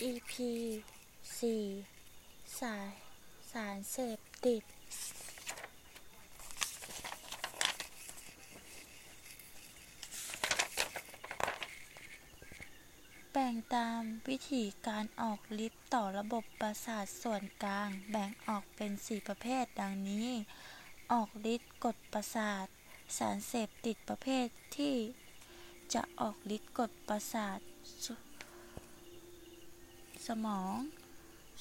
EP 4 สายสารเสพติด แบ่งตามวิธีการออกฤทธิ์ต่อระบบประสาทส่วนกลาง แบ่งออกเป็น 4 ประเภทดังนี้ ออกฤทธิ์กดประสาท สารเสพติดประเภทที่จะออกฤทธิ์กดประสาท สมอง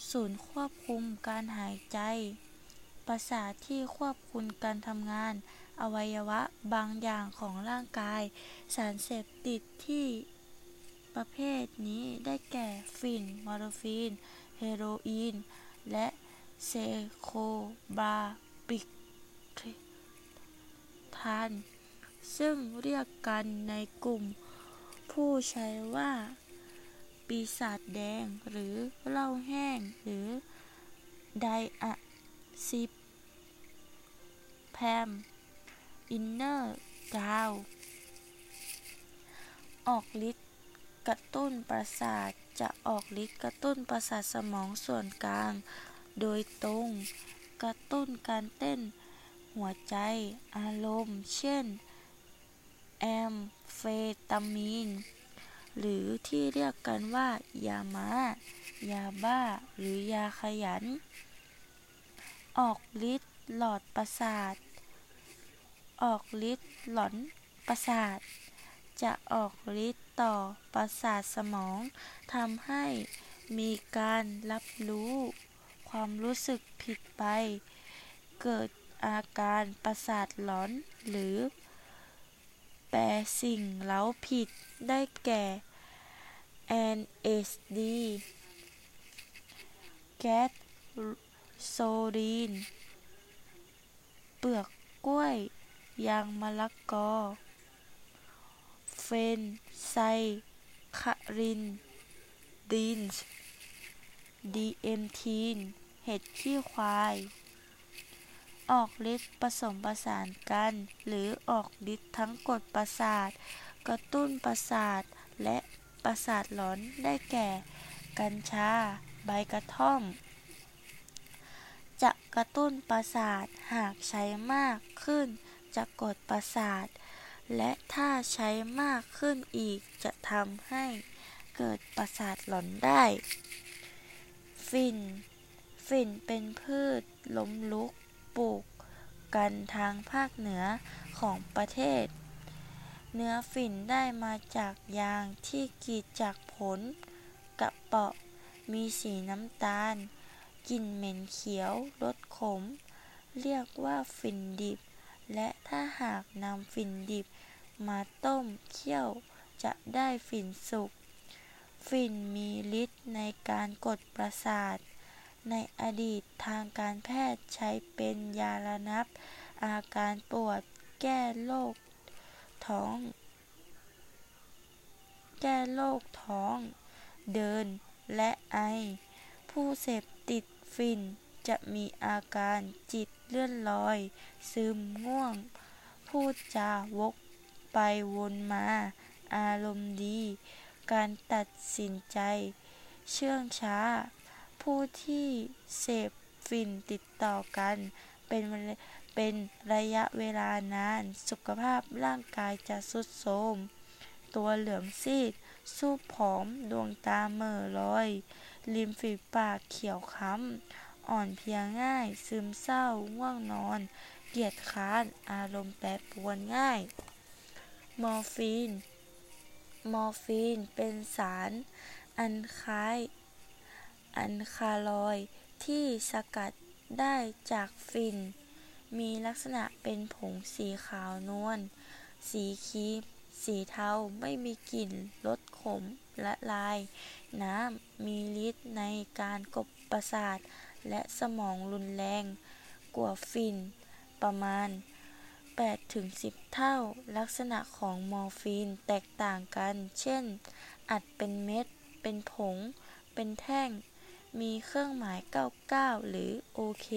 ศูนย์ควบคุมการหายใจ ประสาทที่ควบคุมการทำงาน อวัยวะบางอย่างของร่างกาย สารเสพติดที่ประเภทนี้ได้แก่ฝิ่นมอร์ฟีน เฮโรอีน และเซโคบาร์บิทาล ซึ่งเรียกกันในกลุ่มผู้ใช้ว่า ปีศาจแดง หรือเหล้าแห้ง หรือไดอะซีแพม ทินเนอร์กาวออกฤทธิ์กระตุ้นประสาทจะออกฤทธิ์กระตุ้นประสาทสมองส่วนกลาง โดยตรง กระตุ้นการเต้นหัวใจ อารมณ์ เช่น แอมเฟตามีน หรือที่เรียกกันว่ายาม้ายาบ้า หรือยาขยัน ออกฤทธิ์หลอดประสาท ออกฤทธิ์หลอนประสาท จะออกฤทธิ์ต่อประสาทสมองทำให้มีการรับรู้ ความรู้สึกผิดไป เกิดอาการประสาทหลอนหรือ แปลสิ่งเร้าผิดได้แก่ NSD แก๊สโซลีน เปลือกกล้วย ยางมะละกอ เฟนไซคารินดีนส์ดีเอ็มทีนเห็ดขี้ควาย ออกฤทธิ์ผสมประสานกัน หรือออกฤทธิ์ทั้งกดประสาท กระตุ้นประสาท และประสาทหลอนได้แก่ กัญชา ใบกระท่อม จะกระตุ้นประสาทหากใช้มากขึ้น จะกดประสาท และถ้าใช้มากขึ้นอีกจะทำให้เกิดประสาทหลอนได้ ฟิน ฟินเป็นพืชล้มลุก ปลูกกันทางภาคเหนือของประเทศ เนื้อฝิ่นได้มาจากยางที่กรีดจากผลกระเปาะ มีสีน้ำตาล กลิ่นเหม็นเขียว รสขม เรียกว่าฝิ่นดิบ และถ้าหากนำฝิ่นดิบมาต้มเคี่ยวจะได้ฝิ่นสุก ฝิ่นมีฤทธิ์ในการกดประสาท ในอดีตทางการแพทย์ใช้เป็นยาระงับ อาการปวดแก้โรคท้อง แก้โรคท้อง เดินและไอ ผู้เสพติดฝิ่นจะมีอาการจิตเลื่อนลอย ซึมง่วง พูดจาวกไปวนมา อารมณ์ดี การตัดสินใจ เชื่องช้า ผู้ที่เสพฝิ่นติดต่อกัน เป็นเป็นระยะเวลานาน สุขภาพร่างกายจะทรุดโทรมตัวเหลืองซีดซูบผอมดวงตาเหม่อลอย ริมฝีปากเขียวคล้ำ อ่อนเพลียง่าย ซึมเศร้าง่วงนอน เกียจคร้าน อารมณ์แปรปรวนง่าย มอร์ฟีน มอร์ฟีนเป็นสาร อัลคาลอย อัลคาลอยด์ที่สกัดได้จากฝิ่นมีลักษณะเป็นผงสีขาวนวล สีครีม สีเทา ไม่มีกลิ่น รสขม ละลาย น้ำ มีฤทธิ์ในการกดประสาท และสมองรุนแรงกว่าฝิ่นประมาณ 8-10 เท่า ลักษณะของมอร์ฟีนแตกต่างกัน เช่น อัดเป็นเม็ด เป็นผง เป็นแท่ง มีเครื่องหมาย 99 หรือโอเค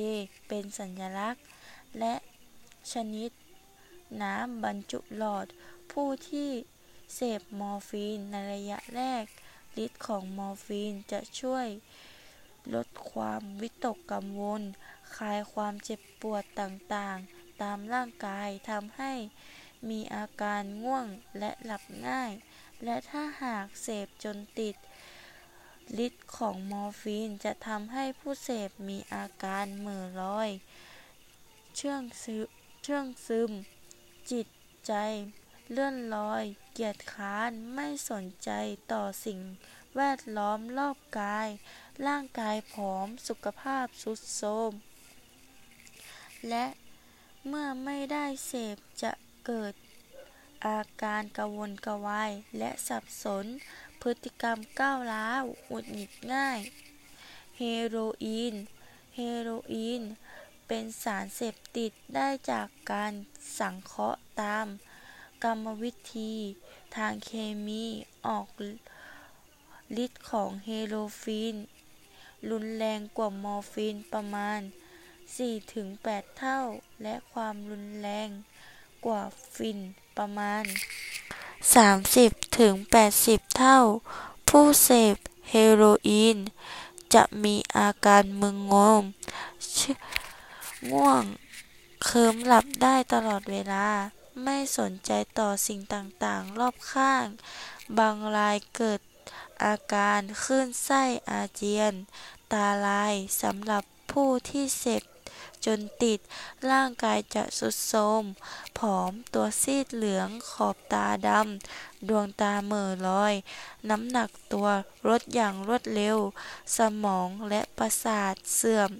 เป็นสัญลักษณ์ และชนิด น้ำบรรจุหลอด ผู้ที่เสพมอร์ฟีนในระยะแรกฤทธิ์ของมอร์ฟีนจะช่วยลดความวิตกกังวล คลายความเจ็บปวดต่างๆ ตามร่างกายทำให้มีอาการง่วงและหลับง่าย และถ้าหากเสพจนติด ฤทธิ์ของมอร์ฟีนจะทำให้ผู้เสพมีอาการเหม่อลอย เชื่องซึเชื่องซึม จิตใจ เลื่อนลอย เกียจค้าน ไม่สนใจต่อสิ่งแวดล้อมรอบกาย ร่างกายผอม สุขภาพสุดโทรม และเมื่อไม่ได้เสพจะเกิดอาการกระวนกระวายและสับสน พฤติกรรมก้าวร้าวหงุดหงิดง่าย เฮโรอีน เฮโรอีน เป็นสารเสพติดได้จากการสังเคราะห์ตาม กรรมวิธี ทางเคมีออกฤทธิ์ของเฮโรฟีน รุนแรงกว่ามอร์ฟีนประมาณ 4-8 เท่าและความรุนแรงกว่าฟินประมาณ 30ถึง80เท่า ผู้เสพเฮโรอีน จะมีอาการมึนงง ง่วง เคิมหลับได้ตลอดเวลา ไม่สนใจต่อสิ่งต่างๆ รอบข้าง บางรายเกิดอาการคลื่นไส้อาเจียน ตาลายสำหรับผู้ที่เสพ จนติด ร่างกายจะสุดโทรมผอมตัวซีดเหลืองขอบตาดำ ดวงตาเมื่อลอย น้ำหนักตัวลดอย่างรวดเร็ว สมองและประสาทเสื่อม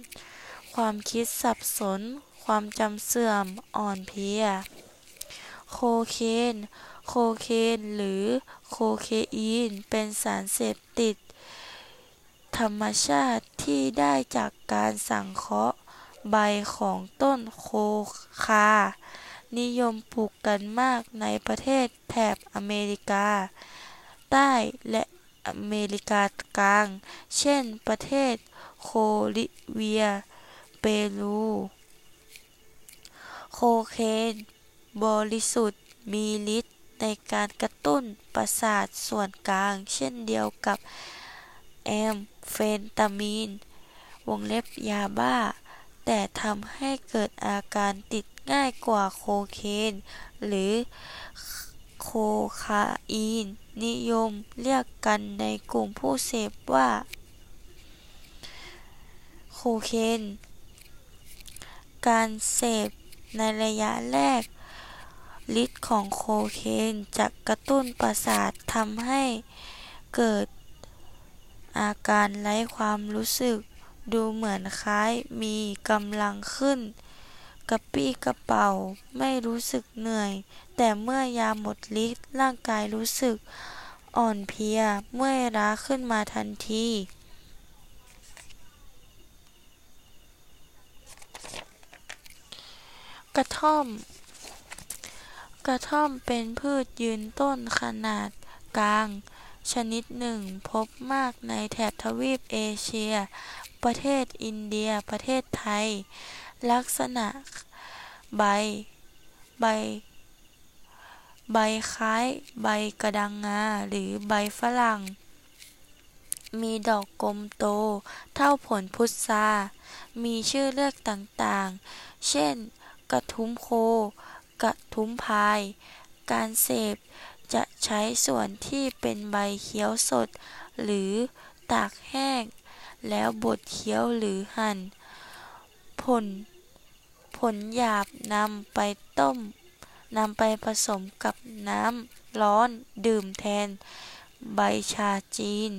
ความคิดสับสน ความจำเสื่อมอ่อนเพลีย โคเคนโคเคนหรือโคเคอีนเป็นสารเสพติด ธรรมชาติที่ได้จากการสังเคราะห์ ใบของต้นโคคา นิยมปลูกกันมากในประเทศแถบอเมริกา ใต้และอเมริกากลาง เช่นประเทศโคลิเวีย เปรู โคเคน บริสุทธิ์มีฤทธิ์ในการกระตุ้นประสาทส่วนกลาง เช่นเดียวกับแอมเฟนตามีน วงเล็บยาบ้า แต่ทำให้เกิดอาการติดง่ายกว่าโคเคน หรือโคคาอีน นิยมเรียกกันในกลุ่มผู้เสพว่า โคเคน การเสพในระยะแรกฤทธิ์ของโคเคนจะกระตุ้นประสาททำให้เกิดอาการไร้ความรู้สึก ดูเหมือนคล้ายมีกำลังขึ้น กระปี้กระเป๋าไม่รู้สึกเหนื่อย แต่เมื่อยาหมดฤทธิ์ร่างกายรู้สึกอ่อนเพลียเมื่อยล้าขึ้นมาทันทีกระท่อม กระท่อมเป็นพืชยืนต้นขนาดกลาง ชนิดหนึ่งพบมากในแถบทวีปเอเชีย ประเทศอินเดีย ประเทศไทย ลักษณะใบ ใบ ใบคล้าย ใบกระดังงา หรือใบฝรั่ง มีดอกกลมโต เท่าผลพุทรามีชื่อเลือกต่างๆ เช่น กระทุ้มโค กระทุ้มพาย การเสพจะใช้ส่วนที่เป็นใบเขียวสด หรือตากแห้ง แล้วบดเคี้ยวหรือหั่น ผล ผลหยาบนำไปต้มนำไปผสมกับน้ำร้อนดื่มแทน ใบชาจีน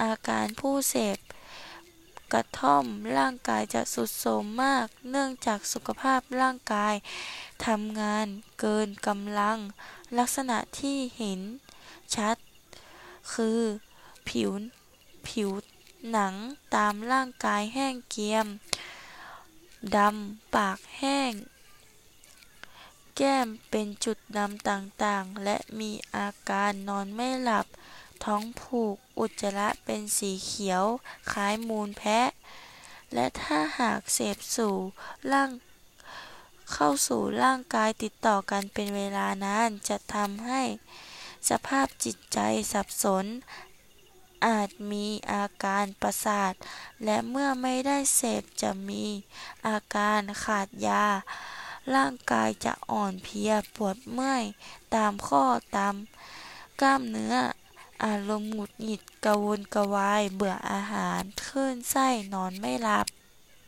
อาการผู้เสพกระท่อมร่างกายจะสุดโทมมาก เนื่องจากสุขภาพร่างกายทำงานเกินกำลัง ลักษณะที่เห็นชัด คือ ผิว ผิว หนังตามร่างกายแห้งเกียม ดำ ปากแห้ง แก้มเป็นจุดดำต่างๆ และมีอาการนอนไม่หลับ ท้องผูก อุจจาระเป็นสีเขียว คล้ายมูลแพะ และถ้าหากเสพสู่ร่างเข้าสู่ร่างกายติดต่อกันเป็นเวลานานจะทำให้สภาพจิตใจสับสน อาจมีอาการประสาท และเมื่อไม่ได้เสพจะมีอาการขาดยา ร่างกายจะอ่อนเพลียปวดเมื่อย ตามข้อตามกล้ามเนื้อ อารมณ์หงุดหงิดกระวนกระวาย เบื่ออาหารคลื่นไส้นอนไม่หลับ